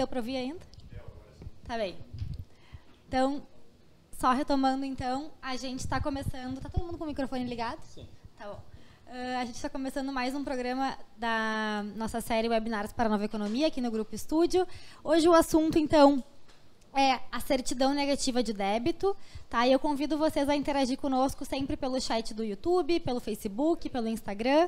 deu para ouvir ainda? Tá bem. Então, só retomando então, a gente está começando. Tá todo mundo com o microfone ligado? Sim. Tá bom. Uh, a gente está começando mais um programa da nossa série Webinars para a Nova Economia aqui no Grupo Estúdio. Hoje o assunto, então, é a certidão negativa de débito, tá? E eu convido vocês a interagir conosco sempre pelo chat do YouTube, pelo Facebook, pelo Instagram.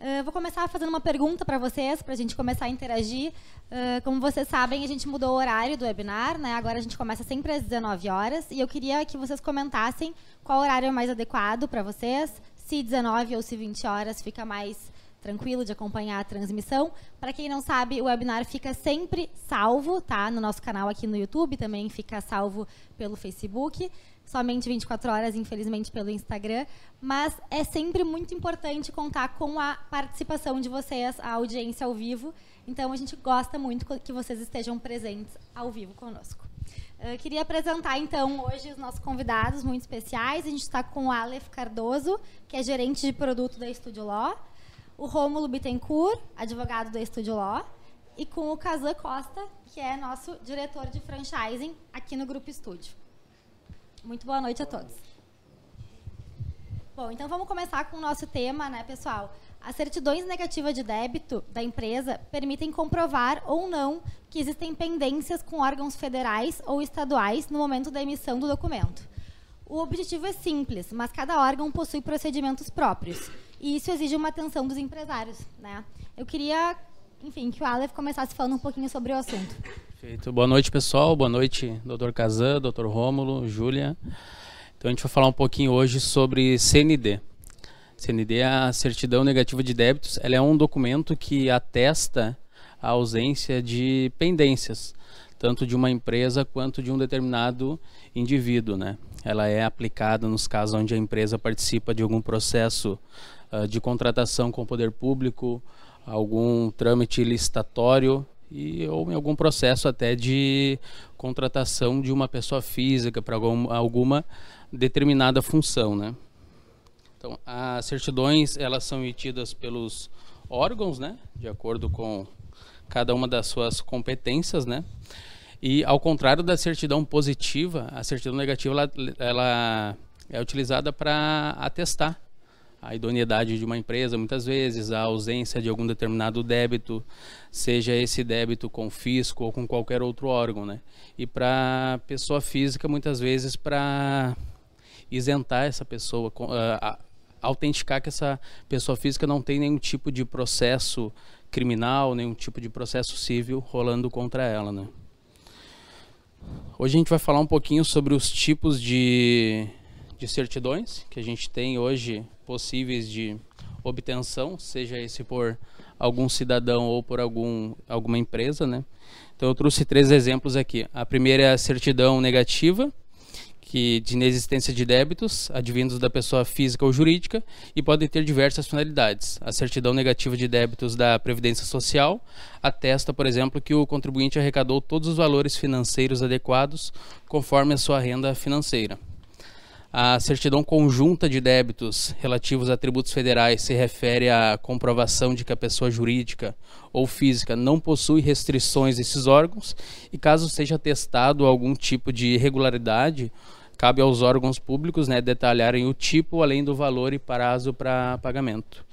Uh, vou começar fazendo uma pergunta para vocês, para a gente começar a interagir. Uh, como vocês sabem, a gente mudou o horário do webinar, né? Agora a gente começa sempre às 19 horas. E eu queria que vocês comentassem qual horário é mais adequado para vocês, se 19 ou se 20 horas fica mais tranquilo de acompanhar a transmissão. Para quem não sabe, o webinar fica sempre salvo, tá? No nosso canal aqui no YouTube, também fica salvo pelo Facebook somente 24 horas, infelizmente, pelo Instagram. Mas é sempre muito importante contar com a participação de vocês, a audiência ao vivo. Então, a gente gosta muito que vocês estejam presentes ao vivo conosco. Eu queria apresentar, então, hoje os nossos convidados muito especiais. A gente está com o Aleph Cardoso, que é gerente de produto da Estúdio Law, o Rômulo Bittencourt, advogado da Estúdio Law, e com o Kazan Costa, que é nosso diretor de franchising aqui no Grupo Estúdio. Muito boa noite a todos. Bom, então vamos começar com o nosso tema, né, pessoal? As certidões negativas de débito da empresa permitem comprovar ou não que existem pendências com órgãos federais ou estaduais no momento da emissão do documento. O objetivo é simples, mas cada órgão possui procedimentos próprios. E isso exige uma atenção dos empresários. Né? Eu queria, enfim, que o Aleph começasse falando um pouquinho sobre o assunto. Perfeito. Boa noite, pessoal. Boa noite, doutor Kazan, doutor Rômulo, Júlia. Então, a gente vai falar um pouquinho hoje sobre CND. CND é a Certidão Negativa de Débitos. Ela é um documento que atesta a ausência de pendências, tanto de uma empresa quanto de um determinado indivíduo. Né? Ela é aplicada nos casos onde a empresa participa de algum processo uh, de contratação com o poder público, algum trâmite licitatório e ou em algum processo até de contratação de uma pessoa física para algum, alguma determinada função, né? Então, as certidões elas são emitidas pelos órgãos, né, de acordo com cada uma das suas competências, né? E ao contrário da certidão positiva, a certidão negativa ela, ela é utilizada para atestar a idoneidade de uma empresa, muitas vezes, a ausência de algum determinado débito, seja esse débito com fisco ou com qualquer outro órgão, né? E para pessoa física, muitas vezes, para isentar essa pessoa, uh, autenticar que essa pessoa física não tem nenhum tipo de processo criminal, nenhum tipo de processo civil rolando contra ela, né? Hoje a gente vai falar um pouquinho sobre os tipos de, de certidões que a gente tem hoje possíveis de obtenção, seja esse por algum cidadão ou por algum, alguma empresa, né? Então eu trouxe três exemplos aqui. A primeira é a certidão negativa, que de inexistência de débitos advindos da pessoa física ou jurídica e pode ter diversas finalidades. A certidão negativa de débitos da Previdência Social atesta, por exemplo, que o contribuinte arrecadou todos os valores financeiros adequados conforme a sua renda financeira. A certidão conjunta de débitos relativos a tributos federais se refere à comprovação de que a pessoa jurídica ou física não possui restrições desses órgãos e caso seja atestado algum tipo de irregularidade, cabe aos órgãos públicos né, detalharem o tipo, além do valor e prazo para pagamento.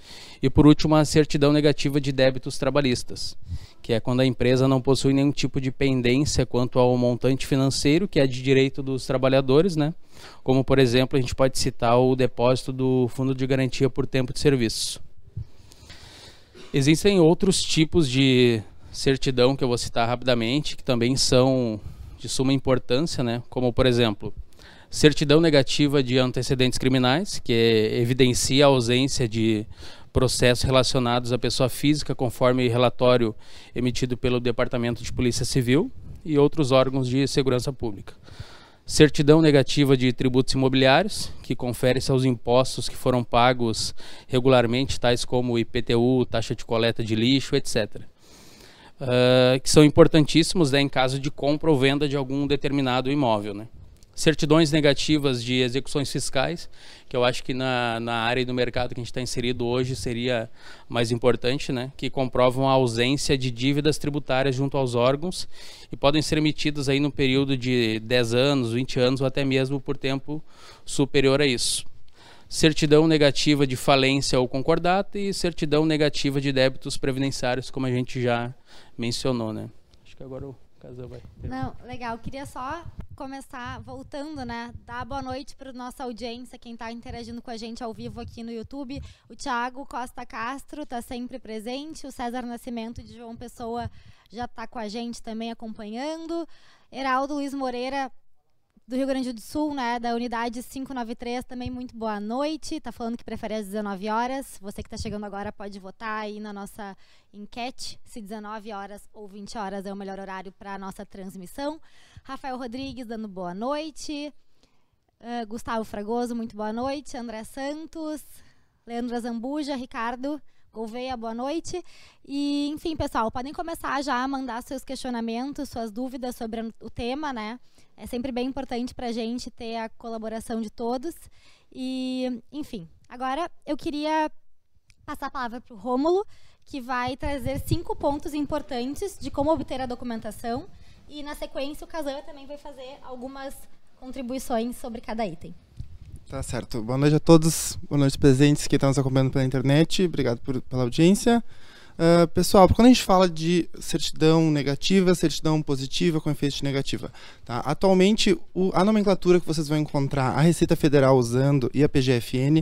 E por último, a certidão negativa de débitos trabalhistas, que é quando a empresa não possui nenhum tipo de pendência quanto ao montante financeiro, que é de direito dos trabalhadores, né? Como, por exemplo, a gente pode citar o depósito do Fundo de Garantia por Tempo de Serviço. Existem outros tipos de certidão que eu vou citar rapidamente, que também são de suma importância, né? Como, por exemplo, certidão negativa de antecedentes criminais, que evidencia a ausência de processos relacionados à pessoa física, conforme relatório emitido pelo Departamento de Polícia Civil e outros órgãos de segurança pública. Certidão negativa de tributos imobiliários, que confere-se aos impostos que foram pagos regularmente, tais como IPTU, taxa de coleta de lixo, etc. Uh, ah, que são importantíssimos né, em caso de compra ou venda de algum determinado imóvel. Né? Certidões negativas de execuções fiscais, que eu acho que na, na área do mercado que a gente está inserido hoje seria mais importante, né? que comprovam a ausência de dívidas tributárias junto aos órgãos e podem ser emitidas aí no período de 10 anos, 20 anos ou até mesmo por tempo superior a isso. Certidão negativa de falência ou concordato e certidão negativa de débitos previdenciários, como a gente já mencionou. Né? Acho que agora o Vai. Não, legal. Queria só começar voltando, né? Dar boa noite para nossa audiência, quem está interagindo com a gente ao vivo aqui no YouTube. O Thiago Costa Castro está sempre presente. O César Nascimento de João Pessoa já está com a gente também acompanhando. Heraldo Luiz Moreira do Rio Grande do Sul, né, da unidade 593, também muito boa noite. Tá falando que prefere às 19 horas. Você que está chegando agora pode votar aí na nossa enquete se 19 horas ou 20 horas é o melhor horário para a nossa transmissão. Rafael Rodrigues dando boa noite. Uh, Gustavo Fragoso, muito boa noite. André Santos, Leandro Zambuja, Ricardo Gouveia, boa noite. E, enfim, pessoal, podem começar já a mandar seus questionamentos, suas dúvidas sobre o tema, né? É sempre bem importante para a gente ter a colaboração de todos. E, enfim, agora eu queria passar a palavra para o Rômulo, que vai trazer cinco pontos importantes de como obter a documentação. E, na sequência, o Kazan também vai fazer algumas contribuições sobre cada item. Tá certo. Boa noite a todos. Boa noite, presentes que estão nos acompanhando pela internet. Obrigado por, pela audiência. Uh, pessoal, quando a gente fala de certidão negativa, certidão positiva com efeito negativa, tá? atualmente o, a nomenclatura que vocês vão encontrar a Receita Federal usando e a PGFN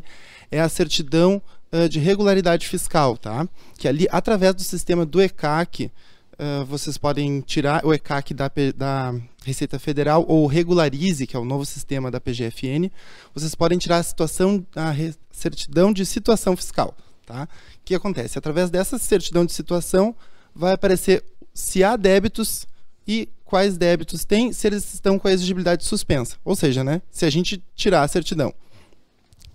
é a certidão uh, de regularidade fiscal, tá? que ali, através do sistema do ECAC, uh, vocês podem tirar o ECAC da, da Receita Federal ou Regularize, que é o novo sistema da PGFN, vocês podem tirar a situação, certidão de situação fiscal. Tá? O que acontece? Através dessa certidão de situação, vai aparecer se há débitos e quais débitos tem, se eles estão com a exigibilidade suspensa. Ou seja, né, se a gente tirar a certidão,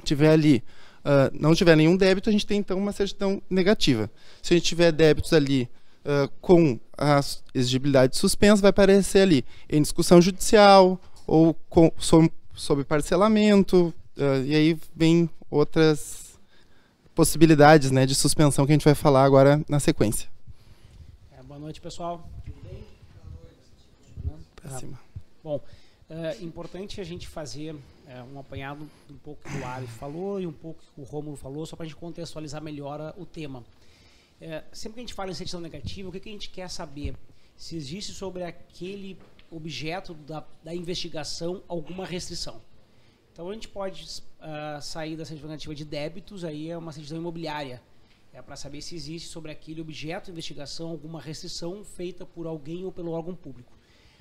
tiver ali, uh, não tiver nenhum débito, a gente tem então uma certidão negativa. Se a gente tiver débitos ali uh, com a exigibilidade suspensa, vai aparecer ali em discussão judicial ou com, sob, sob parcelamento, uh, e aí vem outras possibilidades né, de suspensão que a gente vai falar agora na sequência. É, boa noite, pessoal. Tudo bem? Boa noite. Pra cima. Bom, é importante a gente fazer é, um apanhado um pouco que o Ari falou e um pouco que o Romulo falou, só para a gente contextualizar melhor o tema. É, sempre que a gente fala em certidão negativa, o que, que a gente quer saber? Se existe sobre aquele objeto da, da investigação alguma restrição. Então a gente pode uh, sair da certidão negativa de débitos, aí é uma certidão imobiliária. É para saber se existe sobre aquele objeto de investigação alguma restrição feita por alguém ou pelo órgão público.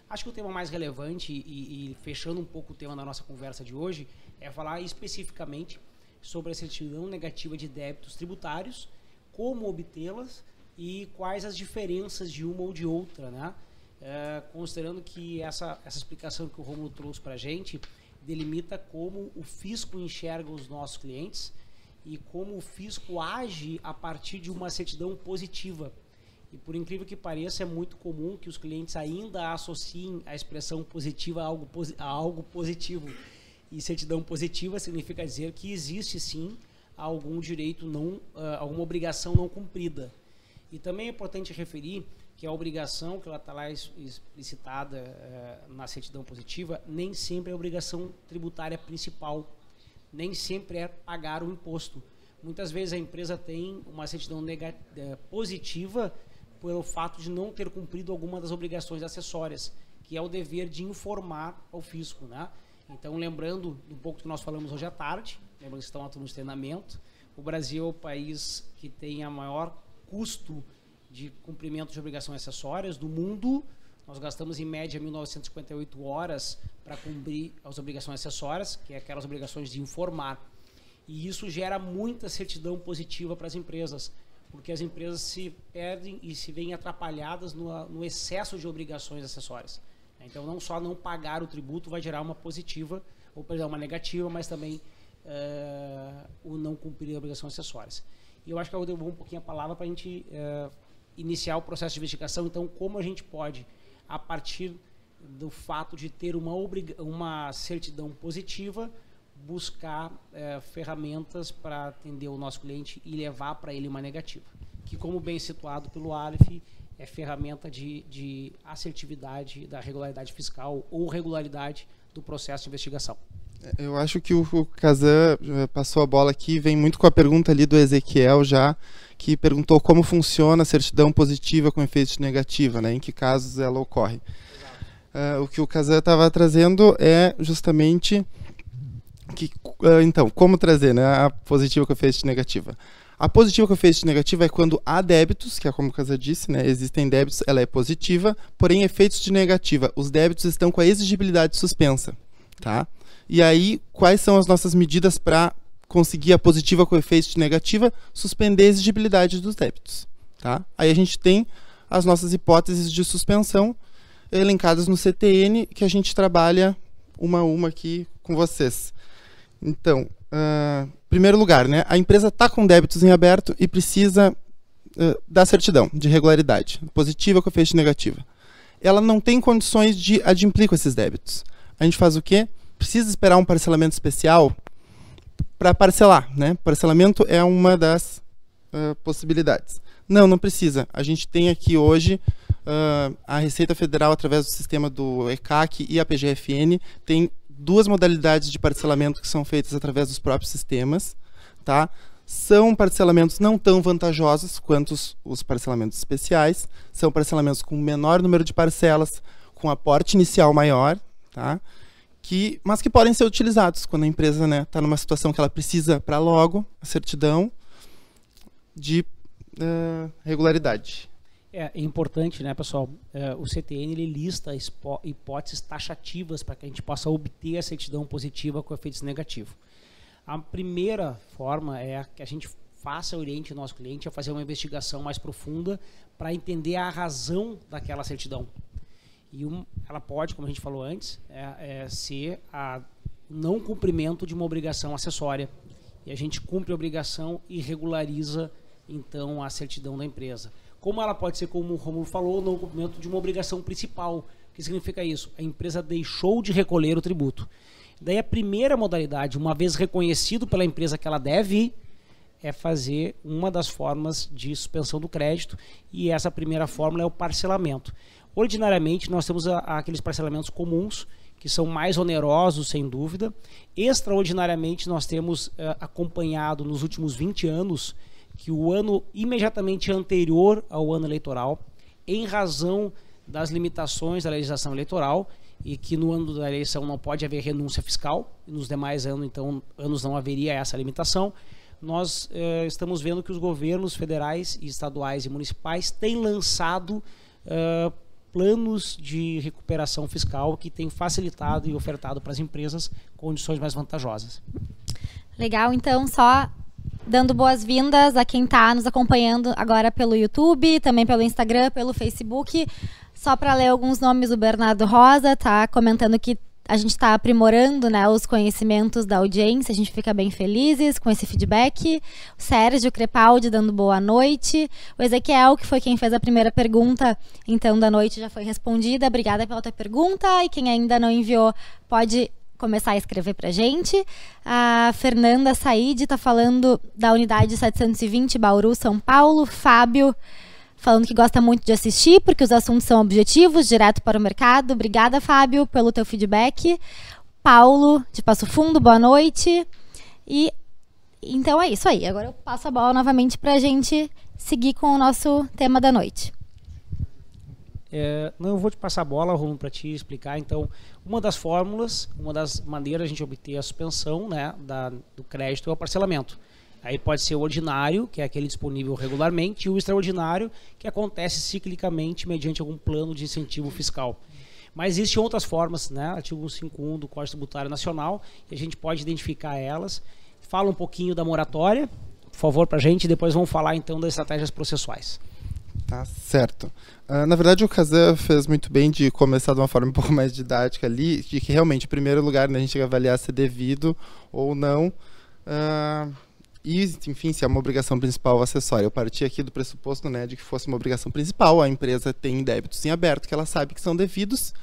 Acho que o tema mais relevante, e, e fechando um pouco o tema da nossa conversa de hoje, é falar especificamente sobre a certidão negativa de débitos tributários como obtê-las e quais as diferenças de uma ou de outra, né? É, considerando que essa, essa explicação que o Romulo trouxe para a gente delimita como o fisco enxerga os nossos clientes e como o fisco age a partir de uma certidão positiva. E por incrível que pareça, é muito comum que os clientes ainda associem a expressão positiva a algo, a algo positivo. E certidão positiva significa dizer que existe sim algum direito não, uh, alguma obrigação não cumprida. E também é importante referir que a obrigação que ela está lá explicitada uh, na certidão positiva nem sempre é a obrigação tributária principal, nem sempre é pagar o imposto. Muitas vezes a empresa tem uma certidão uh, positiva pelo fato de não ter cumprido alguma das obrigações acessórias, que é o dever de informar ao fisco, né? Então, lembrando um pouco que nós falamos hoje à tarde, lembrando que estão atuando de treinamento, o Brasil é o país que tem a maior custo de cumprimento de obrigações acessórias do mundo. Nós gastamos em média 1.958 horas para cumprir as obrigações acessórias, que é aquelas obrigações de informar. E isso gera muita certidão positiva para as empresas, porque as empresas se perdem e se veem atrapalhadas no, no excesso de obrigações acessórias. Então, não só não pagar o tributo vai gerar uma positiva, ou perdão, uma negativa, mas também uh, o não cumprir obrigações acessórias. E eu acho que eu devolvo um pouquinho a palavra para a gente uh, iniciar o processo de investigação. Então, como a gente pode, a partir do fato de ter uma, uma certidão positiva, buscar é, ferramentas para atender o nosso cliente e levar para ele uma negativa. Que, como bem situado pelo Aleph, é ferramenta de, de assertividade da regularidade fiscal ou regularidade do processo de investigação. É, eu acho que o, Kazan passou a bola aqui, vem muito com a pergunta ali do Ezequiel já, que perguntou como funciona a certidão positiva com efeito negativa, né? em que casos ela ocorre. Uh, o que o Kazan estava trazendo é justamente que, uh, então, como trazer né, a positiva com efeito negativa. A positiva com efeito negativo é quando há débitos, que é como o Casa disse, né? Existem débitos, ela é positiva, porém efeitos de negativa. Os débitos estão com a exigibilidade suspensa, tá? E aí, quais são as nossas medidas para conseguir a positiva com efeito de negativa? Suspender a exigibilidade dos débitos, tá? Aí a gente tem as nossas hipóteses de suspensão elencadas no CTN, que a gente trabalha uma a uma aqui com vocês. Então, uh, primeiro lugar, né, a empresa está com débitos em aberto e precisa uh, da certidão de regularidade, positiva com efeito negativa. Ela não tem condições de adimplir com esses débitos. A gente faz o quê? Precisa esperar um parcelamento especial para parcelar. Né? Parcelamento é uma das uh, possibilidades. Não, não precisa. A gente tem aqui hoje uh, a Receita Federal, através do sistema do ECAC e a PGFN, tem duas modalidades de parcelamento que são feitas através dos próprios sistemas, tá? São parcelamentos não tão vantajosos quanto os, os parcelamentos especiais, são parcelamentos com menor número de parcelas, com aporte inicial maior, tá? Que, mas que podem ser utilizados quando a empresa está né, tá numa situação que ela precisa para logo a certidão de uh, regularidade. É, é importante, né, pessoal? É, o CTN ele lista hipóteses taxativas para que a gente possa obter a certidão positiva com efeitos negativos. A primeira forma é que a gente faça oriente o nosso cliente a fazer uma investigação mais profunda para entender a razão daquela certidão. E um, ela pode, como a gente falou antes, é, é ser a não cumprimento de uma obrigação acessória. E a gente cumpre a obrigação e regulariza então a certidão da empresa como ela pode ser, como o Romulo falou, não cumprimento de uma obrigação principal. O que significa isso? A empresa deixou de recolher o tributo. Daí a primeira modalidade, uma vez reconhecido pela empresa que ela deve, é fazer uma das formas de suspensão do crédito e essa primeira fórmula é o parcelamento. Ordinariamente nós temos a, a, aqueles parcelamentos comuns que são mais onerosos, sem dúvida. Extraordinariamente nós temos uh, acompanhado nos últimos 20 anos que o ano imediatamente anterior ao ano eleitoral, em razão das limitações da legislação eleitoral, e que no ano da eleição não pode haver renúncia fiscal, e nos demais anos, então, anos não haveria essa limitação, nós eh, estamos vendo que os governos federais, estaduais e municipais têm lançado eh, planos de recuperação fiscal que têm facilitado e ofertado para as empresas condições mais vantajosas. Legal, então só dando boas-vindas a quem está nos acompanhando agora pelo YouTube, também pelo Instagram, pelo Facebook. Só para ler alguns nomes, o Bernardo Rosa está comentando que a gente está aprimorando né, os conhecimentos da audiência, a gente fica bem felizes com esse feedback. O Sérgio Crepaldi dando boa noite. O Ezequiel, que foi quem fez a primeira pergunta, então da noite já foi respondida. Obrigada pela tua pergunta. E quem ainda não enviou, pode começar a escrever para gente. A Fernanda Said está falando da unidade 720 Bauru, São Paulo. Fábio falando que gosta muito de assistir, porque os assuntos são objetivos, direto para o mercado. Obrigada, Fábio, pelo teu feedback. Paulo, de Passo Fundo, boa noite. E então é isso aí. Agora eu passo a bola novamente para a gente seguir com o nosso tema da noite. É, não, vou te passar a bola, Romulo, para te explicar. Então, uma das fórmulas, uma das maneiras de a gente obter a suspensão né, da, do crédito é o parcelamento. Aí pode ser o ordinário, que é aquele disponível regularmente, e o extraordinário, que acontece ciclicamente mediante algum plano de incentivo fiscal. Mas existem outras formas, né? Artigo 151 do Código Tributário Nacional, e a gente pode identificar elas. Fala um pouquinho da moratória, por favor, para a gente, e depois vamos falar então das estratégias processuais. Tá certo. Uh, na verdade, o Kazan fez muito bem de começar de uma forma um pouco mais didática ali, de que realmente, em primeiro lugar, né, a gente tem que avaliar se é devido ou não. Uh, e, enfim, se é uma obrigação principal ou acessória. Eu parti aqui do pressuposto né, de que fosse uma obrigação principal. A empresa tem débitos em aberto que ela sabe que são devidos.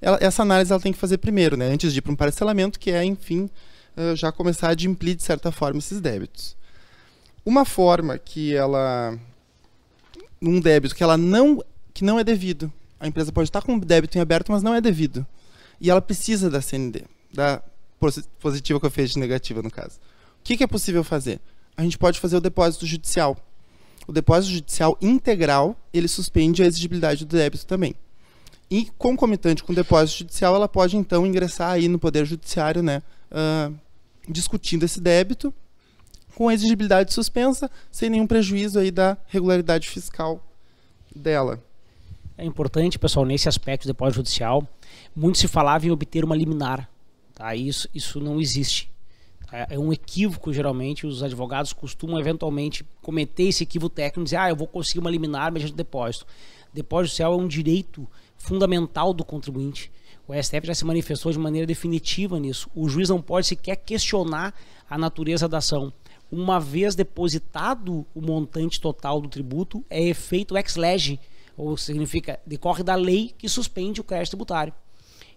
ela, essa análise ela tem que fazer primeiro, né, antes de ir para um parcelamento, que é, enfim, uh, já começar a adimplir, de certa forma, esses débitos. Uma forma que ela. Um débito que ela não. que não é devido. A empresa pode estar com débito em aberto, mas não é devido. E ela precisa da CND, da positiva que eu fiz de negativa, no caso. O que, que é possível fazer? A gente pode fazer o depósito judicial. O depósito judicial integral, ele suspende a exigibilidade do débito também. E concomitante com o depósito judicial, ela pode então ingressar aí no Poder Judiciário, né, uh, discutindo esse débito com a exigibilidade suspensa, sem nenhum prejuízo aí da regularidade fiscal dela. É importante, pessoal, nesse aspecto do depósito judicial, muito se falava em obter uma liminar. Tá? Isso, isso não existe. Tá? É um equívoco, geralmente, os advogados costumam eventualmente cometer esse equívoco técnico, dizer, ah, eu vou conseguir uma liminar mediante depósito. Depósito judicial é um direito fundamental do contribuinte. O STF já se manifestou de maneira definitiva nisso. O juiz não pode sequer questionar a natureza da ação. Uma vez depositado o montante total do tributo, é efeito ex lege, ou significa decorre da lei que suspende o crédito tributário.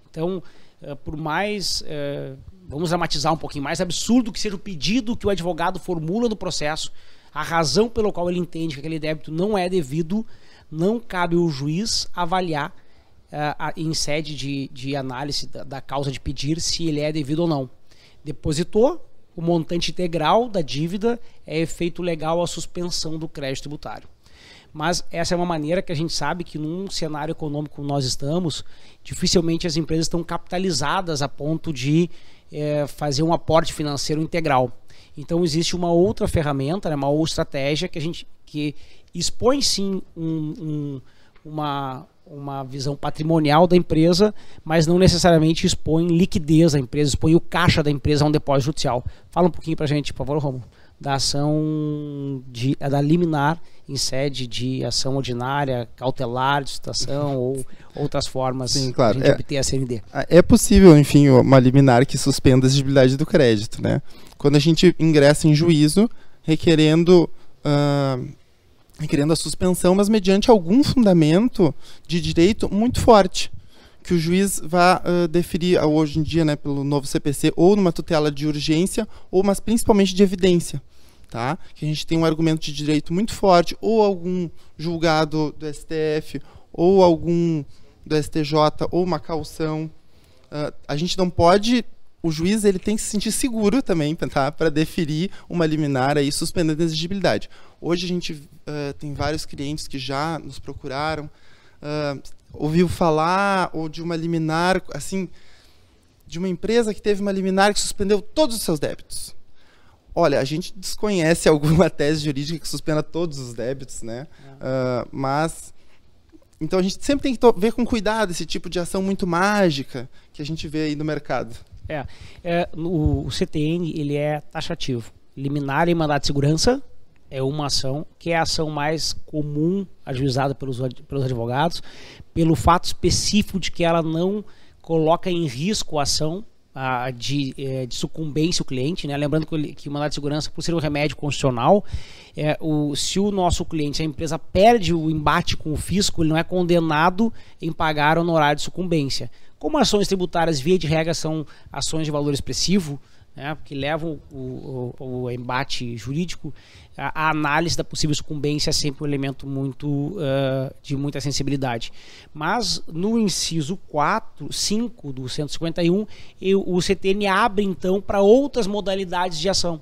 Então, eh, por mais, eh, vamos dramatizar um pouquinho mais, absurdo que seja o pedido que o advogado formula no processo, a razão pelo qual ele entende que aquele débito não é devido, não cabe o juiz avaliar uh, em sede de, análise da, causa de pedir se ele é devido ou não. Depositou, o montante integral da dívida é efeito legal à suspensão do crédito tributário. Mas essa é uma maneira que a gente sabe que num cenário econômico como nós estamos, dificilmente as empresas estão capitalizadas a ponto de é, fazer um aporte financeiro integral. Então existe uma outra ferramenta, né, uma outra estratégia que a gente que expõe sim um, um, uma, uma visão patrimonial da empresa, mas não necessariamente expõe liquidez da empresa, expõe o caixa da empresa a um depósito judicial. Fala um pouquinho para a gente, por favor, Romulo, da ação de, da liminar em sede de ação ordinária, cautelar, de citação ou outras formas Sim, claro. de é, obter a CND. É possível, enfim, uma liminar que suspenda a exigibilidade do crédito, né? Quando a gente ingressa em juízo requerendo uh, requerendo a suspensão, mas mediante algum fundamento de direito muito forte que o juiz vá uh, deferir hoje em dia, né, pelo novo CPC, ou numa tutela de urgência, ou mas principalmente de evidência, tá? Que a gente tem um argumento de direito muito forte, ou algum julgado do STF, ou algum do STJ, ou uma caução. Uh, a gente não pode o juiz ele tem que se sentir seguro também tá? para deferir uma liminar aí suspendendo a exigibilidade. Hoje a gente uh, tem vários clientes que já nos procuraram, uh, ouviu falar ou de uma liminar, assim, de uma empresa que teve uma liminar que suspendeu todos os seus débitos. Olha, a gente desconhece alguma tese jurídica que suspenda todos os débitos, né? Uh, mas então a gente sempre tem que ver com cuidado esse tipo de ação muito mágica que a gente vê aí no mercado. É, é o, o CTN ele é taxativo. Liminar e mandado de segurança é uma ação que é a ação mais comum ajuizada pelos, pelos advogados, pelo fato específico de que ela não coloca em risco a ação a, de, é, de, sucumbência o cliente, né? lembrando que, que o mandado de segurança, por ser um remédio constitucional, é, o, se o nosso cliente, a empresa perde o embate com o fisco, ele não é condenado em pagar honorário de sucumbência. Como ações tributárias, via de regra, são ações de valor expressivo, né, que levam o, o, o embate jurídico, a, a, análise da possível sucumbência é sempre um elemento muito uh, de muita sensibilidade. Mas no inciso 4, 5 do 151, eu, o CTN abre então para outras modalidades de ação.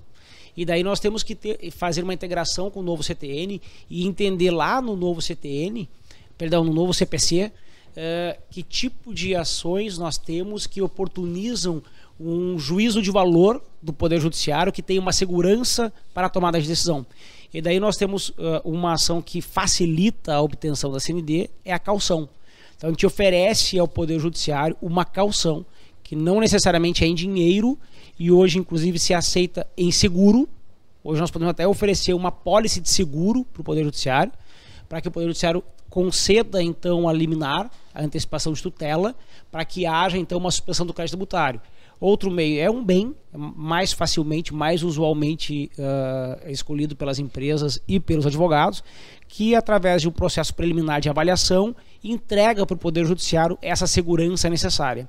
E daí nós temos que ter, fazer uma integração com o novo CTN e entender lá no novo CTN, perdão, no novo CPC, é, que tipo de ações nós temos que oportunizam um juízo de valor do Poder Judiciário que tem uma segurança para a tomada de decisão. E daí nós temos uh, uma ação que facilita a obtenção da CND, é a calção. Então a gente oferece ao Poder Judiciário uma calção, que não necessariamente é em dinheiro, e hoje inclusive se aceita em seguro. Hoje nós podemos até oferecer uma pólice de seguro para o Poder Judiciário, para que o Poder Judiciário conceda então a liminar, a antecipação de tutela, para que haja então uma suspensão do crédito tributário. Outro meio é um bem, mais facilmente, mais usualmente uh, escolhido pelas empresas e pelos advogados, que através de um processo preliminar de avaliação entrega para o Poder Judiciário essa segurança necessária.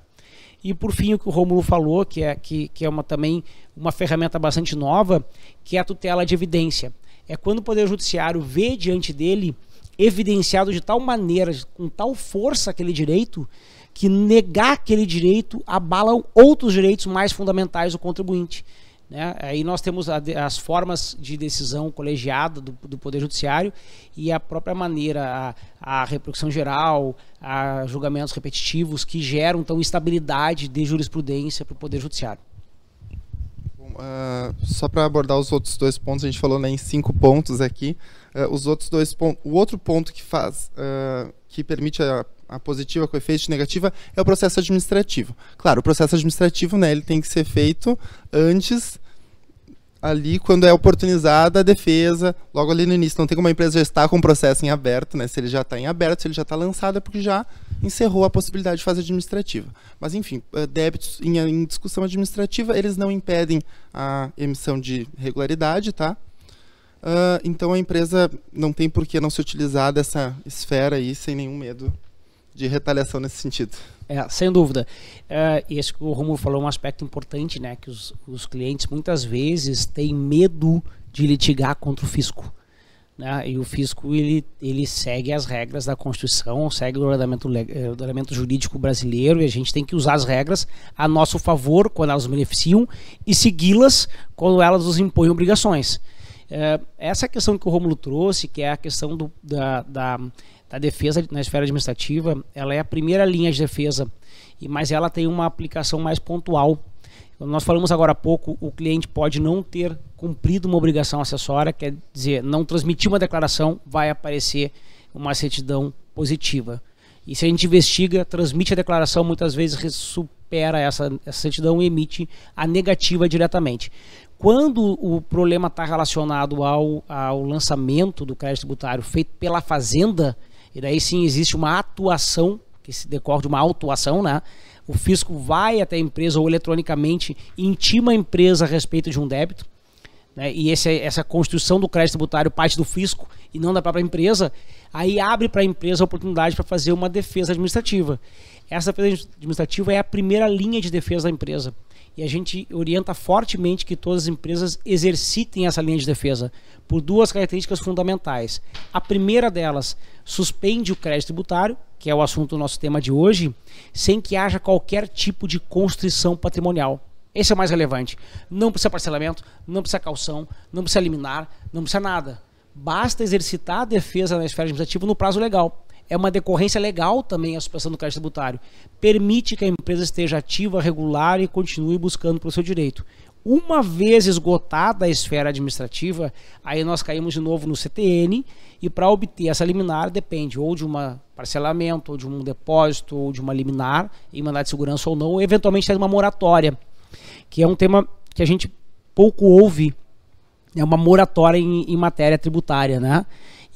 E por fim, o que o Romulo falou, que é, que, que é uma, também uma ferramenta bastante nova, que é a tutela de evidência. É quando o Poder Judiciário vê diante dele evidenciado de tal maneira, com tal força aquele direito, que negar aquele direito abala outros direitos mais fundamentais do contribuinte. Né? Aí nós temos as formas de decisão colegiada do, do, Poder Judiciário e a própria maneira, a, a repercussão geral, a julgamentos repetitivos que geram então estabilidade de jurisprudência para o Poder Judiciário. Uh, só para abordar os outros dois pontos, a gente falou né, em cinco pontos aqui. Uh, os outros dois pontos, o outro ponto que faz, uh, que permite a, a, positiva com efeito negativa é o processo administrativo. Claro, o processo administrativo, né, ele tem que ser feito antes ali quando é oportunizada a defesa, logo ali no início. Não tem como a empresa já estar com o processo em aberto, né? Se ele já está em aberto, se ele já está lançado, é porque já encerrou a possibilidade de fase administrativa. Mas, enfim, eh, débitos em, em discussão administrativa, eles não impedem a emissão de regularidade, tá? Uh, então a empresa não tem por que não se utilizar dessa esfera aí sem nenhum medo de retaliação nesse sentido. É, sem dúvida. É, esse que o Romulo falou é um aspecto importante, né? Que os, os clientes muitas vezes têm medo de litigar contra o fisco. Né? E o fisco ele, ele segue as regras da Constituição, segue o ordenamento, ordenamento jurídico brasileiro e a gente tem que usar as regras a nosso favor quando elas nos beneficiam e segui-las quando elas nos impõem obrigações. É, essa questão que o Romulo trouxe, que é a questão do, da, da a defesa na esfera administrativa, ela é a primeira linha de defesa, mas ela tem uma aplicação mais pontual. Nós falamos agora há pouco, o cliente pode não ter cumprido uma obrigação acessória, quer dizer, não transmitir uma declaração, vai aparecer uma certidão positiva. E se a gente investiga, transmite a declaração, muitas vezes supera essa, essa certidão e emite a negativa diretamente. Quando o problema está relacionado ao, ao lançamento do crédito tributário feito pela Fazenda, e daí sim existe uma atuação, que se decorre de uma autuação, né? O fisco vai até a empresa ou eletronicamente intima a empresa a respeito de um débito. Né? E esse, essa construção do crédito tributário parte do fisco e não da própria empresa. Aí abre para a empresa a oportunidade para fazer uma defesa administrativa. Essa defesa administrativa é a primeira linha de defesa da empresa. E a gente orienta fortemente que todas as empresas exercitem essa linha de defesa por duas características fundamentais. A primeira delas, suspende o crédito tributário, que é o assunto do nosso tema de hoje, sem que haja qualquer tipo de constrição patrimonial. Esse é o mais relevante. Não precisa parcelamento, não precisa calção, não precisa liminar, não precisa nada. Basta exercitar a defesa na esfera administrativa no prazo legal é uma decorrência legal também a suspensão do crédito tributário. Permite que a empresa esteja ativa, regular e continue buscando pelo seu direito. Uma vez esgotada a esfera administrativa, aí nós caímos de novo no CTN e para obter essa liminar depende ou de um parcelamento, ou de um depósito, ou de uma liminar em mandado de segurança ou não, ou eventualmente de uma moratória, que é um tema que a gente pouco ouve, é uma moratória em, em matéria tributária, né?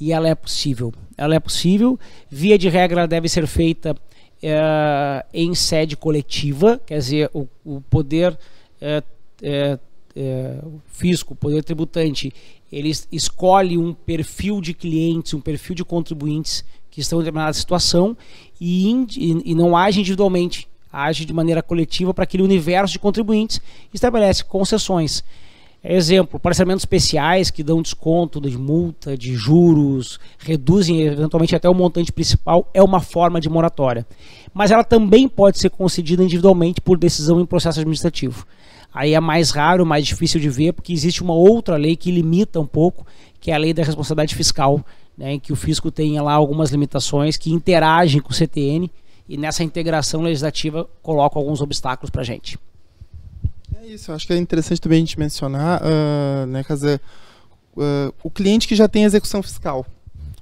E ela é possível ela é possível. Via de regra, ela deve ser feita é, em sede coletiva, quer dizer, o, o poder é, é, o fisco, o poder tributante, ele escolhe um perfil de clientes, um perfil de contribuintes que estão em determinada situação e, e, não age individualmente, age de maneira coletiva para aquele universo de contribuintes e estabelece concessões. Exemplo, parcelamentos especiais que dão desconto de multa, de juros, reduzem eventualmente até o montante principal, é uma forma de moratória. Mas ela também pode ser concedida individualmente por decisão em processo administrativo. Aí é mais raro, mais difícil de ver, porque existe uma outra lei que limita um pouco, que é a lei da responsabilidade fiscal, né, em que o fisco tem lá algumas limitações que interagem com o CTN e nessa integração legislativa coloca alguns obstáculos para a gente. É isso, acho que é interessante também a gente mencionar, uh, né, Casa, uh, o cliente que já tem execução fiscal.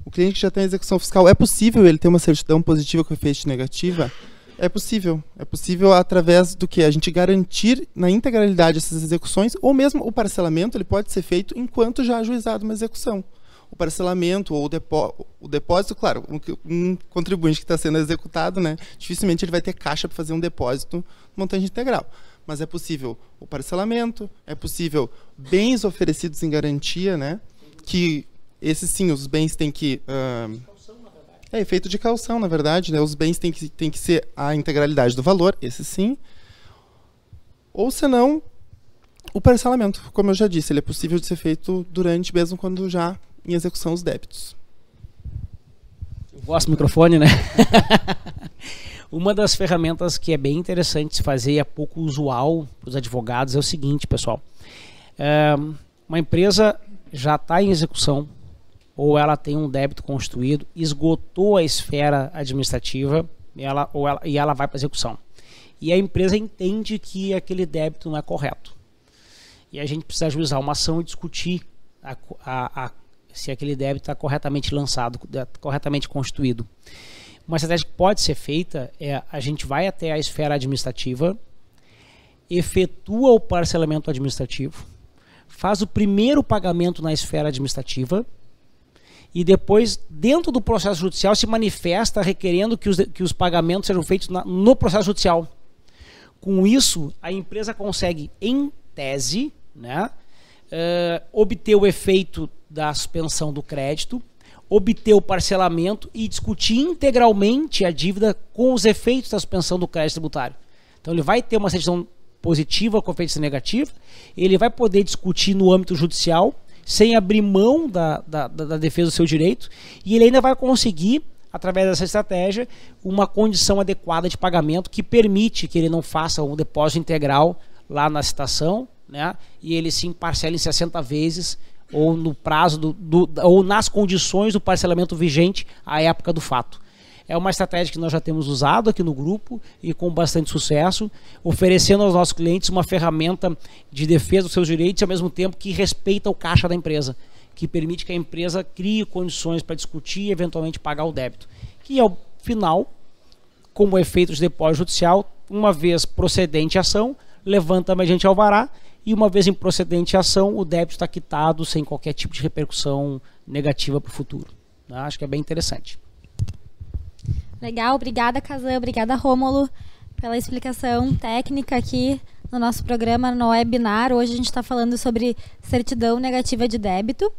O cliente que já tem execução fiscal, é possível ele ter uma certidão positiva com efeito negativa? É possível. É possível através do que? A gente garantir na integralidade essas execuções, ou mesmo o parcelamento, ele pode ser feito enquanto já ajuizado uma execução. O parcelamento ou o, depó o depósito, claro, um, um contribuinte que está sendo executado, né, dificilmente ele vai ter caixa para fazer um depósito montante integral mas é possível o parcelamento, é possível bens oferecidos em garantia, né? Que esses sim, os bens têm que. Uh, é efeito de calção, na verdade, né? Os bens têm que, têm que ser a integralidade do valor, esse sim. Ou senão, o parcelamento, como eu já disse, ele é possível de ser feito durante, mesmo quando já em execução os débitos. Eu gosto do microfone, né? Uma das ferramentas que é bem interessante se fazer e é pouco usual para os advogados é o seguinte, pessoal. É, uma empresa já está em execução ou ela tem um débito constituído, esgotou a esfera administrativa ela, ou ela, e ela vai para execução. E a empresa entende que aquele débito não é correto. E a gente precisa ajuizar uma ação e discutir a, a, a, se aquele débito está corretamente lançado, corretamente constituído. Uma estratégia que pode ser feita é a gente vai até a esfera administrativa, efetua o parcelamento administrativo, faz o primeiro pagamento na esfera administrativa e depois, dentro do processo judicial, se manifesta requerendo que os, que os pagamentos sejam feitos na, no processo judicial. Com isso, a empresa consegue, em tese, né, uh, obter o efeito da suspensão do crédito obter o parcelamento e discutir integralmente a dívida com os efeitos da suspensão do crédito tributário. Então ele vai ter uma certidão positiva com efeito negativo, ele vai poder discutir no âmbito judicial sem abrir mão da, da, da, defesa do seu direito e ele ainda vai conseguir, através dessa estratégia, uma condição adequada de pagamento que permite que ele não faça um depósito integral lá na citação, né? E ele sim parcela em 60 vezes ou no prazo do, do, ou nas condições do parcelamento vigente à época do fato. É uma estratégia que nós já temos usado aqui no grupo e com bastante sucesso, oferecendo aos nossos clientes uma ferramenta de defesa dos seus direitos ao mesmo tempo que respeita o caixa da empresa, que permite que a empresa crie condições para discutir e eventualmente pagar o débito. Que ao final, como efeito de depósito judicial, uma vez procedente a ação, levanta mediante alvará e uma vez em procedente a ação, o débito está quitado sem qualquer tipo de repercussão negativa para o futuro. Né? Acho que é bem interessante. Legal, obrigada Kazan, obrigada Rômulo pela explicação técnica aqui no nosso programa no webinar. Hoje a gente está falando sobre certidão negativa de débito.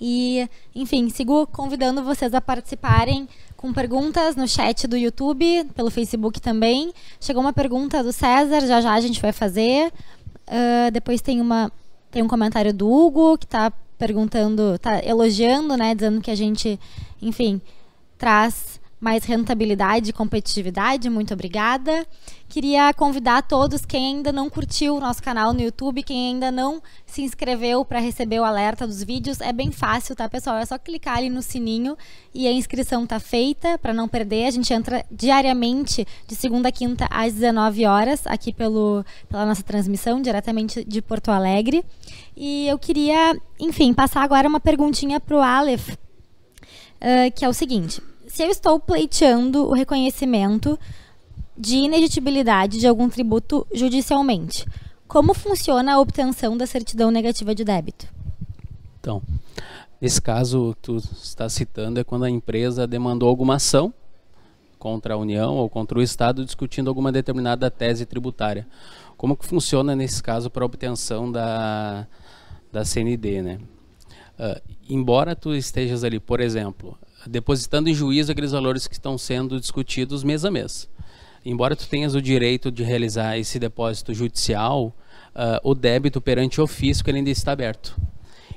E, enfim, sigo convidando vocês a participarem com perguntas no chat do YouTube, pelo Facebook também. Chegou uma pergunta do César, já já a gente vai fazer. Uh, depois tem uma tem um comentário do Hugo que está perguntando, está elogiando, né, dizendo que a gente, enfim, traz mais rentabilidade e competitividade. Muito obrigada. Queria convidar todos, quem ainda não curtiu o nosso canal no YouTube, quem ainda não se inscreveu para receber o alerta dos vídeos, é bem fácil, tá, pessoal? É só clicar ali no sininho e a inscrição tá feita para não perder. A gente entra diariamente de segunda a quinta às 19 horas aqui pelo, pela nossa transmissão diretamente de Porto Alegre. E eu queria, enfim, passar agora uma perguntinha para o Aleph, uh, que é o seguinte: se eu estou pleiteando o reconhecimento de inedigibilidade de algum tributo judicialmente, como funciona a obtenção da certidão negativa de débito? Então, nesse caso tu está citando é quando a empresa demandou alguma ação contra a União ou contra o Estado discutindo alguma determinada tese tributária. Como que funciona nesse caso para a obtenção da, da CND, né? Uh, embora tu estejas ali, por exemplo, depositando em juízo aqueles valores que estão sendo discutidos mês a mês. Embora tu tenhas o direito de realizar esse depósito judicial, uh, o débito perante o fisco ele ainda está aberto.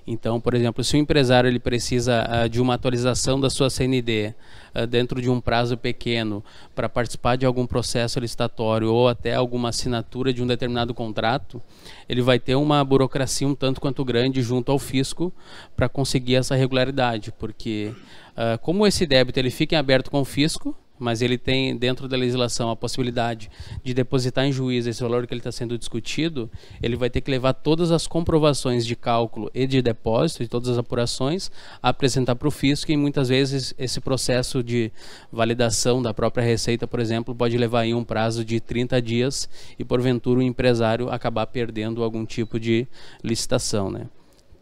Então, por exemplo, se o empresário ele precisa uh, de uma atualização da sua CND uh, dentro de um prazo pequeno para participar de algum processo licitatório ou até alguma assinatura de um determinado contrato, ele vai ter uma burocracia um tanto quanto grande junto ao fisco para conseguir essa regularidade, porque Uh, como esse débito ele fica em aberto com o fisco, mas ele tem dentro da legislação a possibilidade de depositar em juízo esse valor que ele está sendo discutido, ele vai ter que levar todas as comprovações de cálculo e de depósito e todas as apurações a apresentar para o fisco e muitas vezes esse processo de validação da própria receita, por exemplo, pode levar aí um prazo de 30 dias e porventura o empresário acabar perdendo algum tipo de licitação, né?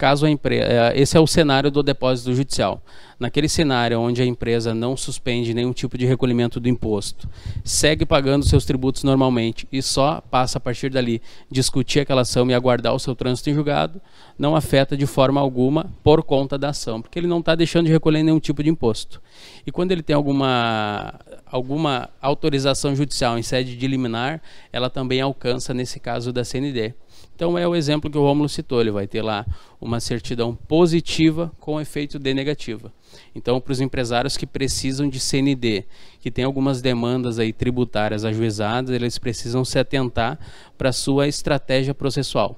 Caso a empresa, é, esse é o cenário do depósito judicial. Naquele cenário onde a empresa não suspende nenhum tipo de recolhimento do imposto, segue pagando seus tributos normalmente e só passa a partir dali discutir aquela ação e aguardar o seu trânsito em julgado, não afeta de forma alguma por conta da ação, porque ele não está deixando de recolher nenhum tipo de imposto. E quando ele tem alguma, alguma autorização judicial em sede de liminar, ela também alcança nesse caso da CND. Então é o exemplo que o Romulo citou, ele vai ter lá uma certidão positiva com efeito de negativa. Então, para os empresários que precisam de CND, que tem algumas demandas aí tributárias ajuizadas, eles precisam se atentar para a sua estratégia processual.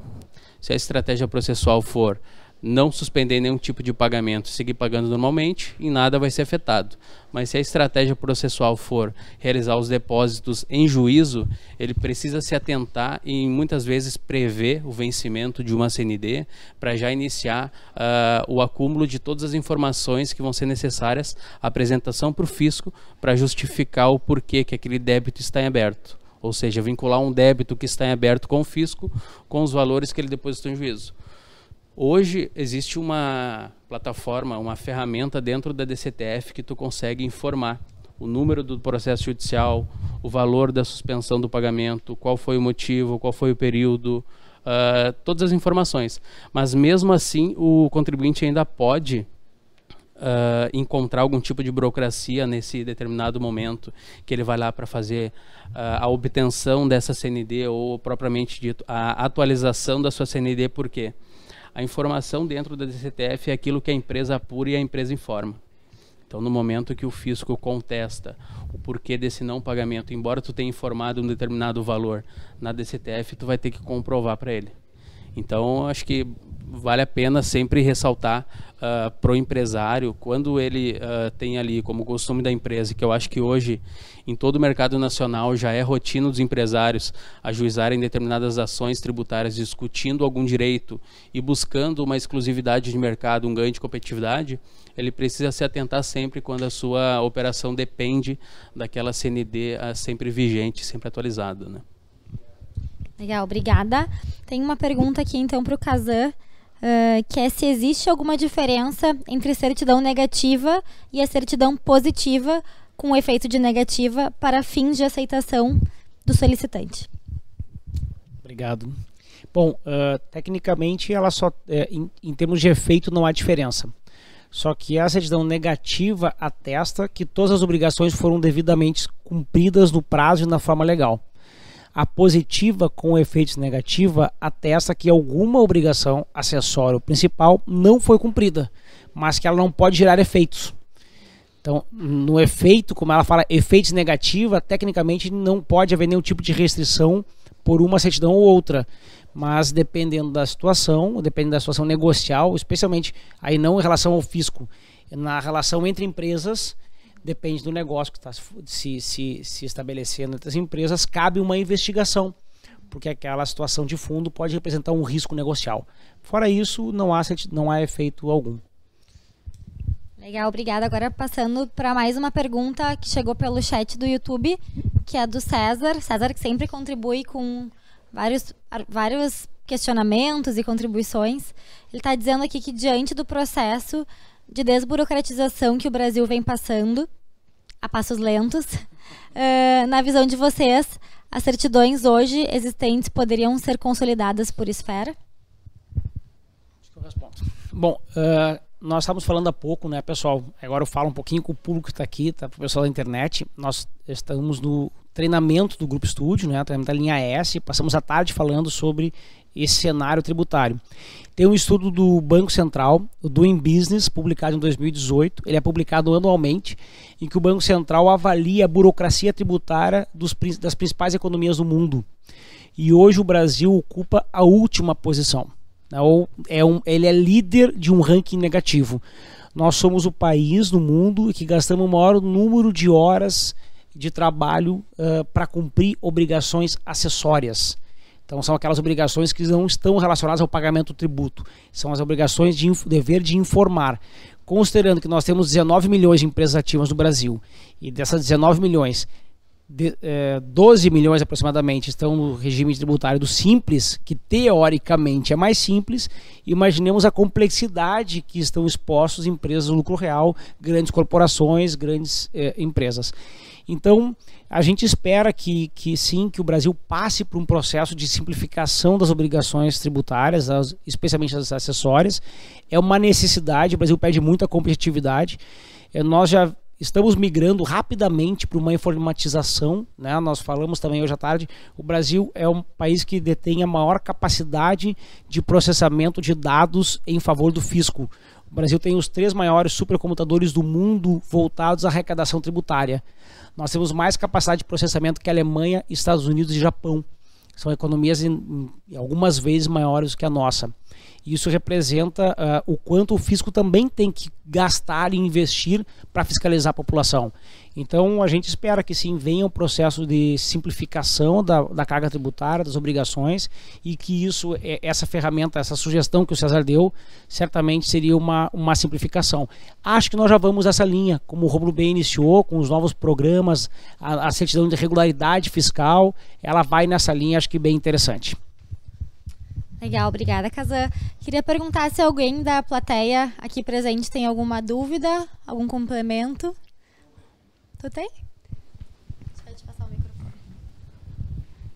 Se a estratégia processual for não suspender nenhum tipo de pagamento, seguir pagando normalmente, e nada vai ser afetado. Mas se a estratégia processual for realizar os depósitos em juízo, ele precisa se atentar e muitas vezes prever o vencimento de uma CND para já iniciar uh, o acúmulo de todas as informações que vão ser necessárias à apresentação para o fisco para justificar o porquê que aquele débito está em aberto. Ou seja, vincular um débito que está em aberto com o fisco com os valores que ele depositou em juízo. Hoje existe uma plataforma, uma ferramenta dentro da DCTF que tu consegue informar o número do processo judicial, o valor da suspensão do pagamento, qual foi o motivo, qual foi o período, uh, todas as informações. Mas mesmo assim, o contribuinte ainda pode Uh, encontrar algum tipo de burocracia nesse determinado momento que ele vai lá para fazer uh, a obtenção dessa CND ou propriamente dito a atualização da sua CND, por quê? A informação dentro da DCTF é aquilo que a empresa apura e a empresa informa. Então, no momento que o fisco contesta o porquê desse não pagamento, embora tu tenha informado um determinado valor na DCTF, tu vai ter que comprovar para ele. Então, acho que vale a pena sempre ressaltar uh, ah, para o empresário, quando ele uh, tem ali como costume da empresa, que eu acho que hoje em todo o mercado nacional já é rotina dos empresários ajuizarem determinadas ações tributárias discutindo algum direito e buscando uma exclusividade de mercado, um ganho de competitividade, ele precisa se atentar sempre quando a sua operação depende daquela CND uh, sempre vigente, sempre atualizada. Né? Legal, obrigada. Tem uma pergunta aqui então para o Kazan, uh, que é se existe alguma diferença entre certidão negativa e a certidão positiva com efeito de negativa para fins de aceitação do solicitante. Obrigado. Bom, uh, tecnicamente ela só, é, em, em termos de efeito não há diferença. Só que a certidão negativa atesta que todas as obrigações foram devidamente cumpridas no prazo e na forma legal. A positiva com efeitos negativa atesta que alguma obrigação acessória principal não foi cumprida, mas que ela não pode gerar efeitos. Então, no efeito, como ela fala, efeitos negativa, tecnicamente não pode haver nenhum tipo de restrição por uma certidão ou outra. Mas dependendo da situação, dependendo da situação negocial, especialmente aí não em relação ao fisco, na relação entre empresas, depende do negócio que está se, se, se estabelecendo entre as empresas, cabe uma investigação, porque aquela situação de fundo pode representar um risco negocial. Fora isso, não há, não há efeito algum. Legal, obrigada. Agora passando para mais uma pergunta que chegou pelo chat do YouTube, que é do César. César que sempre contribui com vários, vários questionamentos e contribuições. Ele está dizendo aqui que diante do processo de desburocratização que o Brasil vem passando, a passos lentos. Uh, na visão de vocês, as certidões hoje existentes poderiam ser consolidadas por esfera? Bom, uh, nós estávamos falando há pouco, né, pessoal? Agora eu falo um pouquinho com o público que está aqui, tá, para o pessoal da internet. Nós estamos no treinamento do Grupo Estúdio, né, treinamento da linha S. Passamos a tarde falando sobre esse cenário tributário. Tem um estudo do Banco Central, o Doing Business, publicado em 2018. Ele é publicado anualmente, em que o Banco Central avalia a burocracia tributária dos, das principais economias do mundo. E hoje o Brasil ocupa a última posição. Né? Ou é um, ele é líder de um ranking negativo. Nós somos o país no mundo que gastamos o maior número de horas de trabalho uh, para cumprir obrigações acessórias. Então são aquelas obrigações que não estão relacionadas ao pagamento do tributo. São as obrigações de dever de informar. Considerando que nós temos 19 milhões de empresas ativas no Brasil e dessas 19 milhões, de, é, 12 milhões aproximadamente estão no regime tributário do simples, que teoricamente é mais simples. Imaginemos a complexidade que estão expostos empresas do lucro real, grandes corporações, grandes é, empresas. Então, a gente espera que, que sim, que o Brasil passe por um processo de simplificação das obrigações tributárias, as, especialmente das acessórias. É uma necessidade, o Brasil perde muita competitividade. É, nós já estamos migrando rapidamente para uma informatização. Né? Nós falamos também hoje à tarde, o Brasil é um país que detém a maior capacidade de processamento de dados em favor do fisco. O Brasil tem os três maiores supercomputadores do mundo voltados à arrecadação tributária. Nós temos mais capacidade de processamento que a Alemanha, Estados Unidos e Japão. São economias em, em algumas vezes maiores que a nossa. Isso representa uh, o quanto o fisco também tem que gastar e investir para fiscalizar a população. Então, a gente espera que sim venha um processo de simplificação da, da carga tributária, das obrigações, e que isso, é, essa ferramenta, essa sugestão que o César deu, certamente seria uma, uma simplificação. Acho que nós já vamos nessa linha, como o Romulo bem iniciou, com os novos programas, a, a certidão de regularidade fiscal, ela vai nessa linha, acho que bem interessante. Legal, obrigada, Kazan. Queria perguntar se alguém da plateia aqui presente tem alguma dúvida, algum complemento. Tu tem? Deixa eu te passar o microfone.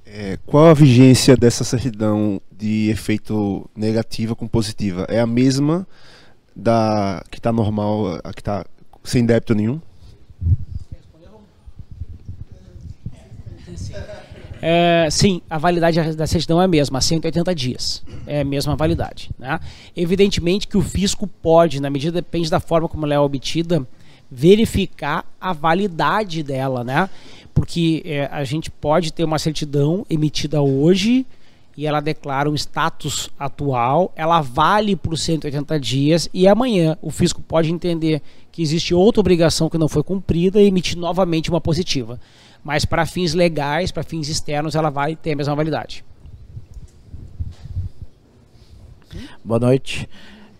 É, qual a vigência dessa certidão de efeito negativa com positiva? É a mesma da que está normal, a que está sem débito nenhum? É, sim, a validade da certidão é a mesma, 180 dias. É a mesma validade. Né? Evidentemente que o fisco pode, na medida depende da forma como ela é obtida, verificar a validade dela, né? Porque é, a gente pode ter uma certidão emitida hoje e ela declara um status atual, ela vale por 180 dias e amanhã o fisco pode entender que existe outra obrigação que não foi cumprida e emitir novamente uma positiva mas para fins legais, para fins externos, ela vai ter a mesma validade. Boa noite.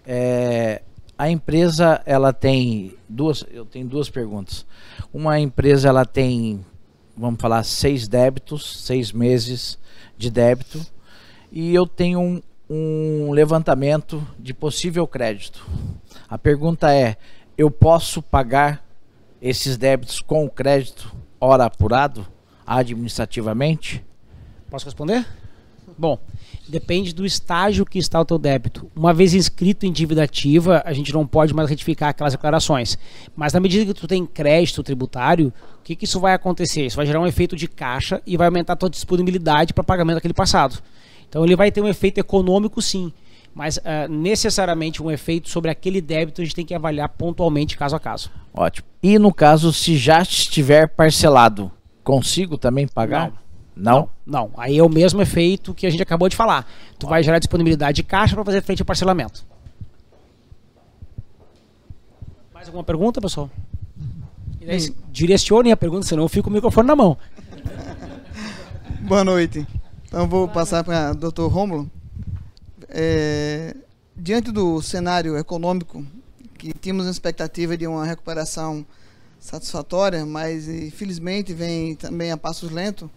É, a empresa ela tem duas, eu tenho duas perguntas. Uma empresa ela tem, vamos falar, seis débitos, seis meses de débito, e eu tenho um, um levantamento de possível crédito. A pergunta é: eu posso pagar esses débitos com o crédito hora apurado administrativamente? Posso responder? Bom, depende do estágio que está o teu débito. Uma vez inscrito em dívida ativa, a gente não pode mais retificar aquelas declarações. Mas na medida que tu tem crédito tributário, o que, que isso vai acontecer? Isso vai gerar um efeito de caixa e vai aumentar a tua disponibilidade para pagamento daquele passado. Então ele vai ter um efeito econômico sim, mas uh, necessariamente um efeito sobre aquele débito a gente tem que avaliar pontualmente caso a caso. Ótimo. E no caso, se já estiver parcelado, consigo também pagar? Não. Não. não. Aí é o mesmo efeito que a gente acabou de falar. Tu vai gerar disponibilidade de caixa para fazer frente ao parcelamento. Mais alguma pergunta, pessoal? Hum. Direcione a pergunta, senão eu fico com o microfone na mão. Boa noite. Então vou passar para o Dr. Rômulo. É, diante do cenário econômico que tínhamos a expectativa de uma recuperação satisfatória, mas infelizmente vem também a passos lentos.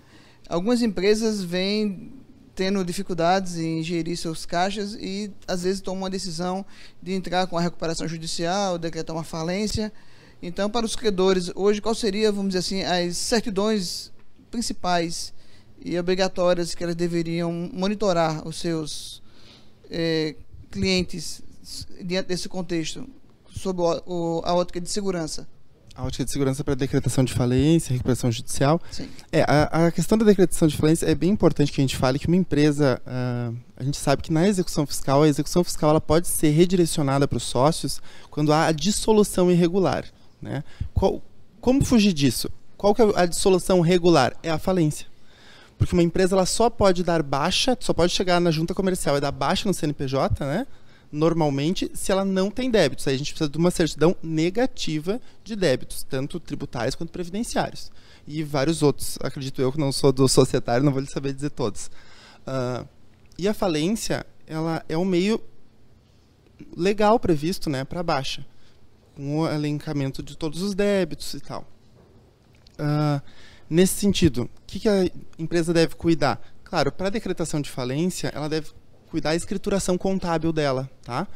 Algumas empresas vêm tendo dificuldades em gerir seus caixas e às vezes tomam uma decisão de entrar com a recuperação judicial, decretar uma falência. Então, para os credores, hoje qual seria, vamos dizer assim, as certidões principais e obrigatórias que elas deveriam monitorar os seus eh, clientes diante desse contexto? sob o, o, a ótica de segurança. A ótica de segurança para decretação de falência, recuperação judicial. Sim. É, a, a, questão da decretação de falência é bem importante que a gente fale que uma empresa, uh, a gente sabe que na execução fiscal, a execução fiscal ela pode ser redirecionada para os sócios quando há a dissolução irregular. Né? Qual, como fugir disso? Qual que é a dissolução regular? É a falência. Porque uma empresa ela só pode dar baixa, só pode chegar na junta comercial e dar baixa no CNPJ, né? normalmente se ela não tem débitos. Aí a gente precisa de uma certidão negativa de débitos, tanto tributários quanto previdenciários. E vários outros. Acredito eu que não sou do societário, não vou lhe saber dizer todos. Uh, e a falência, ela é um meio legal previsto né, para baixa, com o elencamento de todos os débitos e tal. Uh, Nesse sentido, o que, que a empresa deve cuidar? Claro, para a decretação de falência, ela deve cuidar da escrituração contábil dela, tá?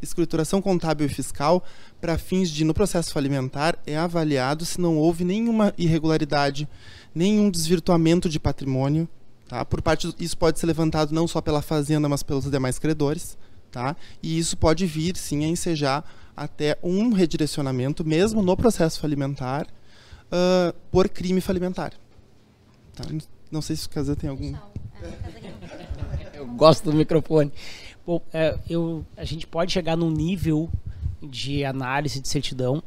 Escrituração contábil e fiscal para fins de no processo falimentar é avaliado se não houve nenhuma irregularidade, nenhum desvirtuamento de patrimônio, tá? Por parte isso pode ser levantado não só pela fazenda, mas pelos demais credores, tá? E isso pode vir sim a ensejar até um redirecionamento mesmo no processo falimentar uh, por crime falimentar. Tá? Não sei se o Casa tem algum eu gosto do microfone. Bom, é, eu, a gente pode chegar num nível de análise de certidão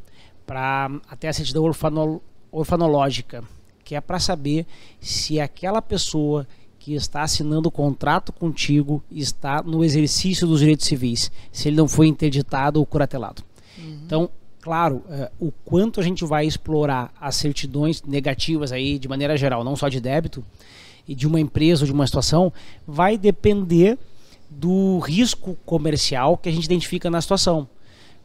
para até a certidão orfanol, orfanológica, que é para saber se aquela pessoa que está assinando o contrato contigo está no exercício dos direitos civis, se ele não foi interditado ou curatelado. Uhum. Então, claro, é, o quanto a gente vai explorar as certidões negativas aí de maneira geral, não só de débito, e de uma empresa ou de uma situação vai depender do risco comercial que a gente identifica na situação.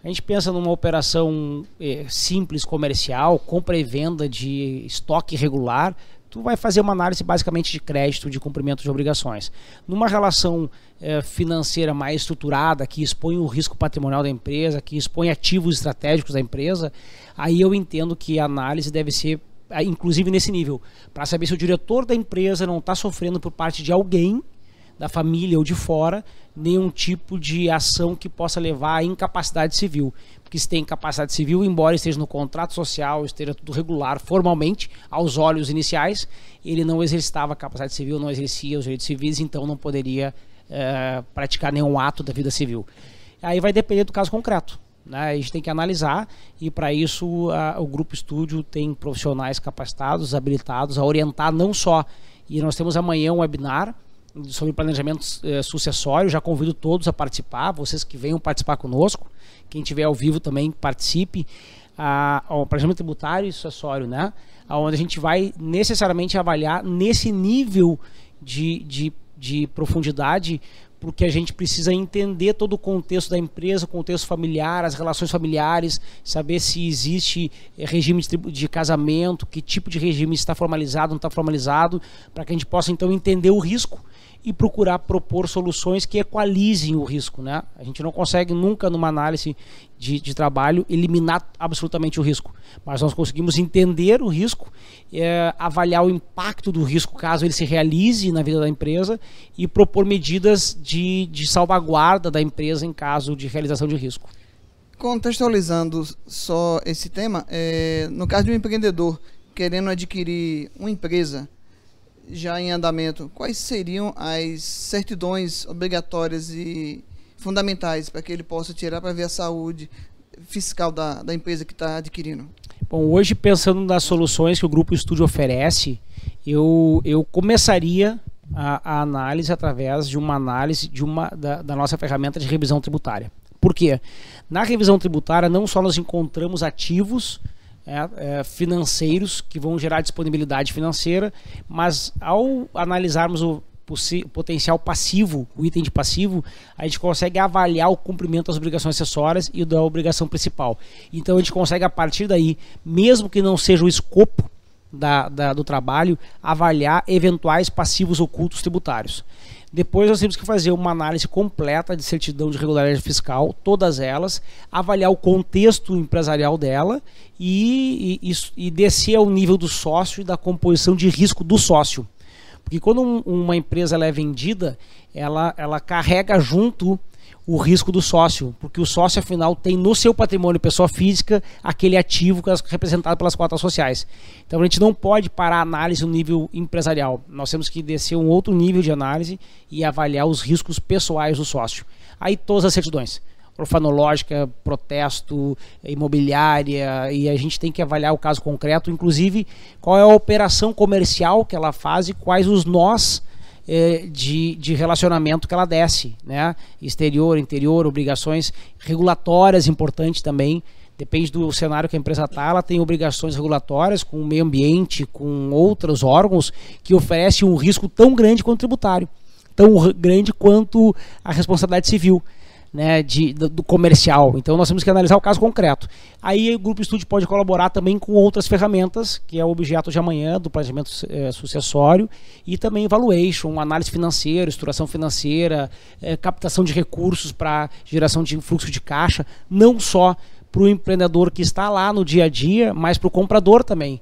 A gente pensa numa operação eh, simples comercial, compra e venda de estoque regular, tu vai fazer uma análise basicamente de crédito, de cumprimento de obrigações. Numa relação eh, financeira mais estruturada, que expõe o risco patrimonial da empresa, que expõe ativos estratégicos da empresa, aí eu entendo que a análise deve ser inclusive nesse nível, para saber se o diretor da empresa não está sofrendo por parte de alguém da família ou de fora nenhum tipo de ação que possa levar à incapacidade civil. Porque se tem incapacidade civil, embora esteja no contrato social, esteja tudo regular formalmente, aos olhos iniciais, ele não exercitava a capacidade civil, não exercia os direitos civis, então não poderia é, praticar nenhum ato da vida civil. Aí vai depender do caso concreto. Né? A gente tem que analisar e para isso a, o grupo estúdio tem profissionais capacitados, habilitados a orientar não só. E nós temos amanhã um webinar sobre planejamento eh, sucessório. Já convido todos a participar, vocês que venham participar conosco. Quem tiver ao vivo também participe. Ah, o planejamento tributário e sucessório, né? Onde a gente vai necessariamente avaliar nesse nível de, de, de profundidade porque a gente precisa entender todo o contexto da empresa, o contexto familiar, as relações familiares, saber se existe eh, regime de, de casamento, que tipo de regime está formalizado, não está formalizado, para que a gente possa então entender o risco e procurar propor soluções que equalizem o risco. Né? A gente não consegue nunca, numa análise de, de trabalho, eliminar absolutamente o risco, mas nós conseguimos entender o risco, é, avaliar o impacto do risco caso ele se realize na vida da empresa e propor medidas de, de salvaguarda da empresa em caso de realização de risco. Contextualizando só esse tema, é, no caso de um empreendedor querendo adquirir uma empresa, já em andamento, quais seriam as certidões obrigatórias e fundamentais para que ele possa tirar para ver a saúde fiscal da, da empresa que está adquirindo? Bom, hoje pensando nas soluções que o Grupo Estúdio oferece, eu, eu começaria a, a análise através de uma análise de uma, da, da nossa ferramenta de revisão tributária. Por quê? Na revisão tributária não só nós encontramos ativos é, é, financeiros que vão gerar disponibilidade financeira, mas ao analisarmos o potencial passivo, o item de passivo, a gente consegue avaliar o cumprimento das obrigações acessórias e da obrigação principal. Então a gente consegue a partir daí, mesmo que não seja o escopo da, da, do trabalho, avaliar eventuais passivos ocultos tributários. Depois nós temos que fazer uma análise completa de certidão de regularidade fiscal, todas elas, avaliar o contexto empresarial dela e, e, e descer ao nível do sócio e da composição de risco do sócio. Porque quando um, uma empresa é vendida, ela, ela carrega junto o risco do sócio, porque o sócio afinal tem no seu patrimônio pessoa física aquele ativo é representado pelas cotas sociais. Então a gente não pode parar a análise no nível empresarial. Nós temos que descer um outro nível de análise e avaliar os riscos pessoais do sócio. Aí todas as certidões orfanológica, protesto, imobiliária, e a gente tem que avaliar o caso concreto, inclusive qual é a operação comercial que ela faz e quais os nós eh, de, de relacionamento que ela desce, né? Exterior, interior, obrigações regulatórias importantes também. Depende do cenário que a empresa está, ela tem obrigações regulatórias com o meio ambiente, com outros órgãos que oferecem um risco tão grande quanto tributário, tão grande quanto a responsabilidade civil. Né, de, do, do comercial. Então nós temos que analisar o caso concreto. Aí o Grupo Estúdio pode colaborar também com outras ferramentas, que é o objeto de amanhã do planejamento é, sucessório, e também valuation, análise financeira, estruturação financeira, é, captação de recursos para geração de fluxo de caixa, não só para o empreendedor que está lá no dia a dia, mas para o comprador também.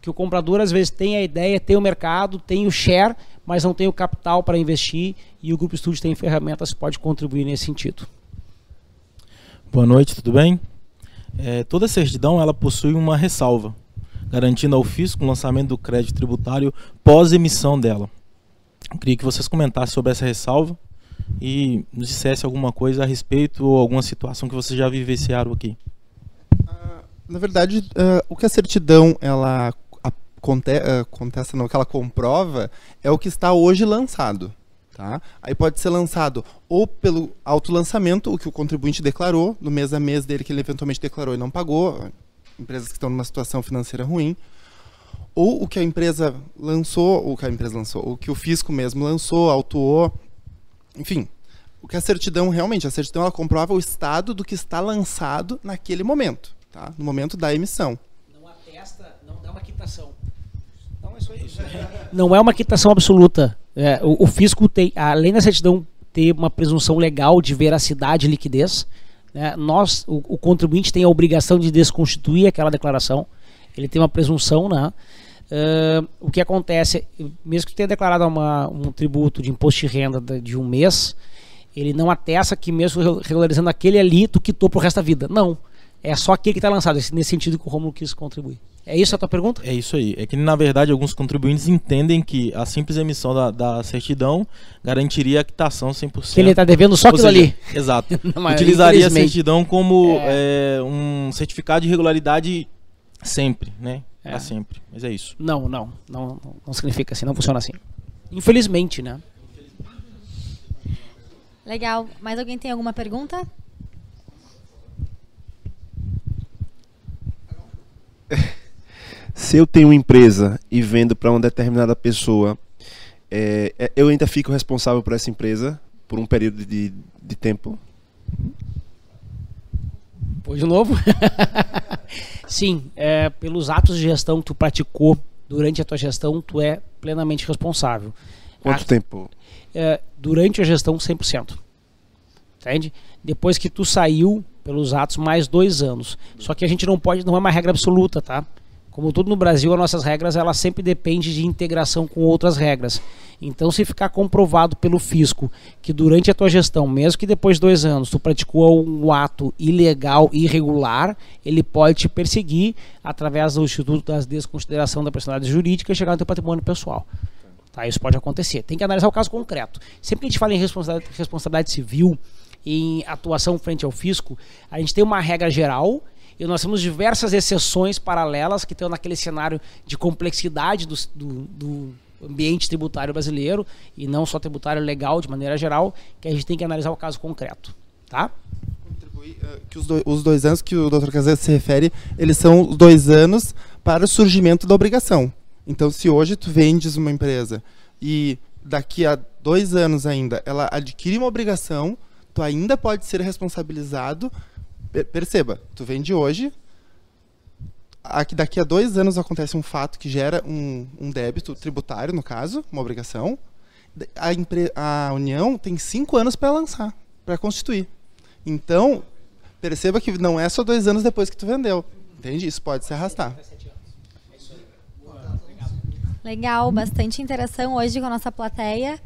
Porque o comprador às vezes tem a ideia, tem o mercado, tem o share, mas não tem o capital para investir e o Grupo Estúdio tem ferramentas que pode contribuir nesse sentido. Boa noite, tudo bem? É, toda certidão ela possui uma ressalva, garantindo ao fisco o lançamento do crédito tributário pós emissão dela. Eu queria que vocês comentassem sobre essa ressalva e nos dissesse alguma coisa a respeito ou alguma situação que vocês já vivenciaram aqui. Uh, na verdade, uh, o que a certidão ela conte, uh, contesta, não, que ela comprova, é o que está hoje lançado. Tá? Aí pode ser lançado ou pelo autolançamento, o que o contribuinte declarou, no mês a mês dele que ele eventualmente declarou e não pagou, empresas que estão numa situação financeira ruim, ou o que a empresa lançou, o que a empresa lançou, o que o fisco mesmo lançou, autuou, enfim, o que a certidão realmente, a certidão ela comprova o estado do que está lançado naquele momento, tá? no momento da emissão. Não atesta, não dá uma quitação. Não é uma quitação absoluta. É, o, o, fisco tem, além da certidão ter uma presunção legal de veracidade e liquidez, né, nós, o, o, contribuinte tem a obrigação de desconstituir aquela declaração. Ele tem uma presunção, né? Uh, o que acontece, mesmo que tenha declarado uma, um tributo de imposto de renda de, de um mês, ele não atesta que mesmo regularizando aquele ali, tu quitou pro resto da vida. Não. É só aquele que está lançado, nesse sentido que o Romulo quis contribuir. É isso a tua pergunta? É isso aí. É que, na verdade, alguns contribuintes entendem que a simples emissão da, da certidão garantiria a quitação 100%. Que ele está devendo só aquilo ali. Exato. Não, Utilizaria a certidão como é... É, um certificado de regularidade sempre, né? É. Pra sempre. Mas é isso. Não, não, não. Não significa assim, não funciona assim. Infelizmente, né? Legal. Mais alguém tem alguma pergunta? Se eu tenho uma empresa e vendo para uma determinada pessoa, é, é, eu ainda fico responsável por essa empresa por um período de, de tempo? Foi de novo? Sim, é, pelos atos de gestão que tu praticou durante a tua gestão, tu é plenamente responsável. Quanto a, tempo? É, durante a gestão, 100%. Entende? Depois que tu saiu pelos atos, mais dois anos. Só que a gente não pode, não é uma regra absoluta, tá? Como tudo no Brasil, as nossas regras ela sempre depende de integração com outras regras. Então, se ficar comprovado pelo fisco que durante a tua gestão, mesmo que depois de dois anos, tu praticou um ato ilegal, irregular, ele pode te perseguir através do Instituto das Desconsideração da Personalidade Jurídica e chegar no teu patrimônio pessoal. Tá, isso pode acontecer. Tem que analisar o caso concreto. Sempre que a gente fala em responsabilidade, responsabilidade civil, em atuação frente ao fisco, a gente tem uma regra geral e nós temos diversas exceções paralelas que estão naquele cenário de complexidade do, do, do ambiente tributário brasileiro e não só tributário legal de maneira geral, que a gente tem que analisar o caso concreto, tá? Eh, que os, os dois anos que o Dr. Casé se refere, eles são os dois anos para o surgimento da obrigação. Então, se hoje tu vendes uma empresa e daqui a dois anos ainda ela adquire uma obrigação, tu ainda pode ser responsabilizado perceba, tu vende hoje, aqui, daqui a dois anos acontece um fato que gera um, um débito tributário, no caso, uma obrigação. A, a União tem cinco anos para lançar, para constituir. Então, perceba que não é só dois anos depois que tu vendeu. Entende? Isso pode se arrastar. Legal, bastante interação hoje com a nossa plateia.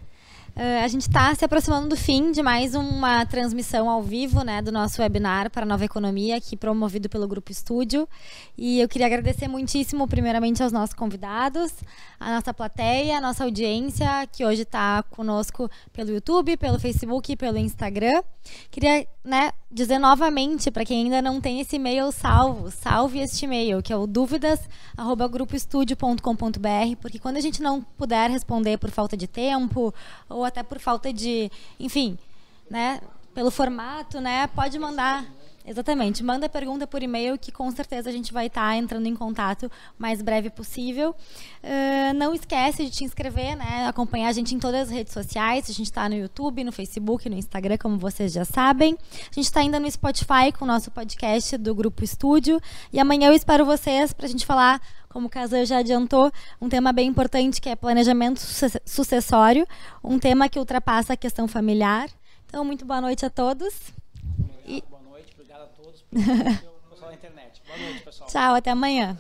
Uh, a gente está se aproximando do fim de mais uma transmissão ao vivo né, do nosso webinar para a Nova Economia, aqui promovido pelo Grupo Estúdio. E eu queria agradecer muitíssimo, primeiramente, aos nossos convidados, a nossa plateia, a nossa audiência, que hoje está conosco pelo YouTube, pelo Facebook pelo Instagram. Queria né, dizer novamente, para quem ainda não tem esse e-mail salvo, salve este e-mail, que é o dúvidas.grupoestudio.com.br, porque quando a gente não puder responder por falta de tempo ou até por falta de, enfim, né, pelo formato, né, pode mandar Exatamente. Manda pergunta por e-mail que com certeza a gente vai estar tá entrando em contato mais breve possível. Uh, não esquece de te inscrever, né? Acompanhar a gente em todas as redes sociais. A gente está no YouTube, no Facebook, no Instagram, como vocês já sabem. A gente está ainda no Spotify com o nosso podcast do Grupo Estúdio. E amanhã eu espero vocês para a gente falar, como o Casan já adiantou, um tema bem importante que é planejamento sucessório, um tema que ultrapassa a questão familiar. Então, muito boa noite a todos. E... Boa noite, obrigado a todos. pessoal da internet. Boa noite, pessoal. Tchau, até amanhã.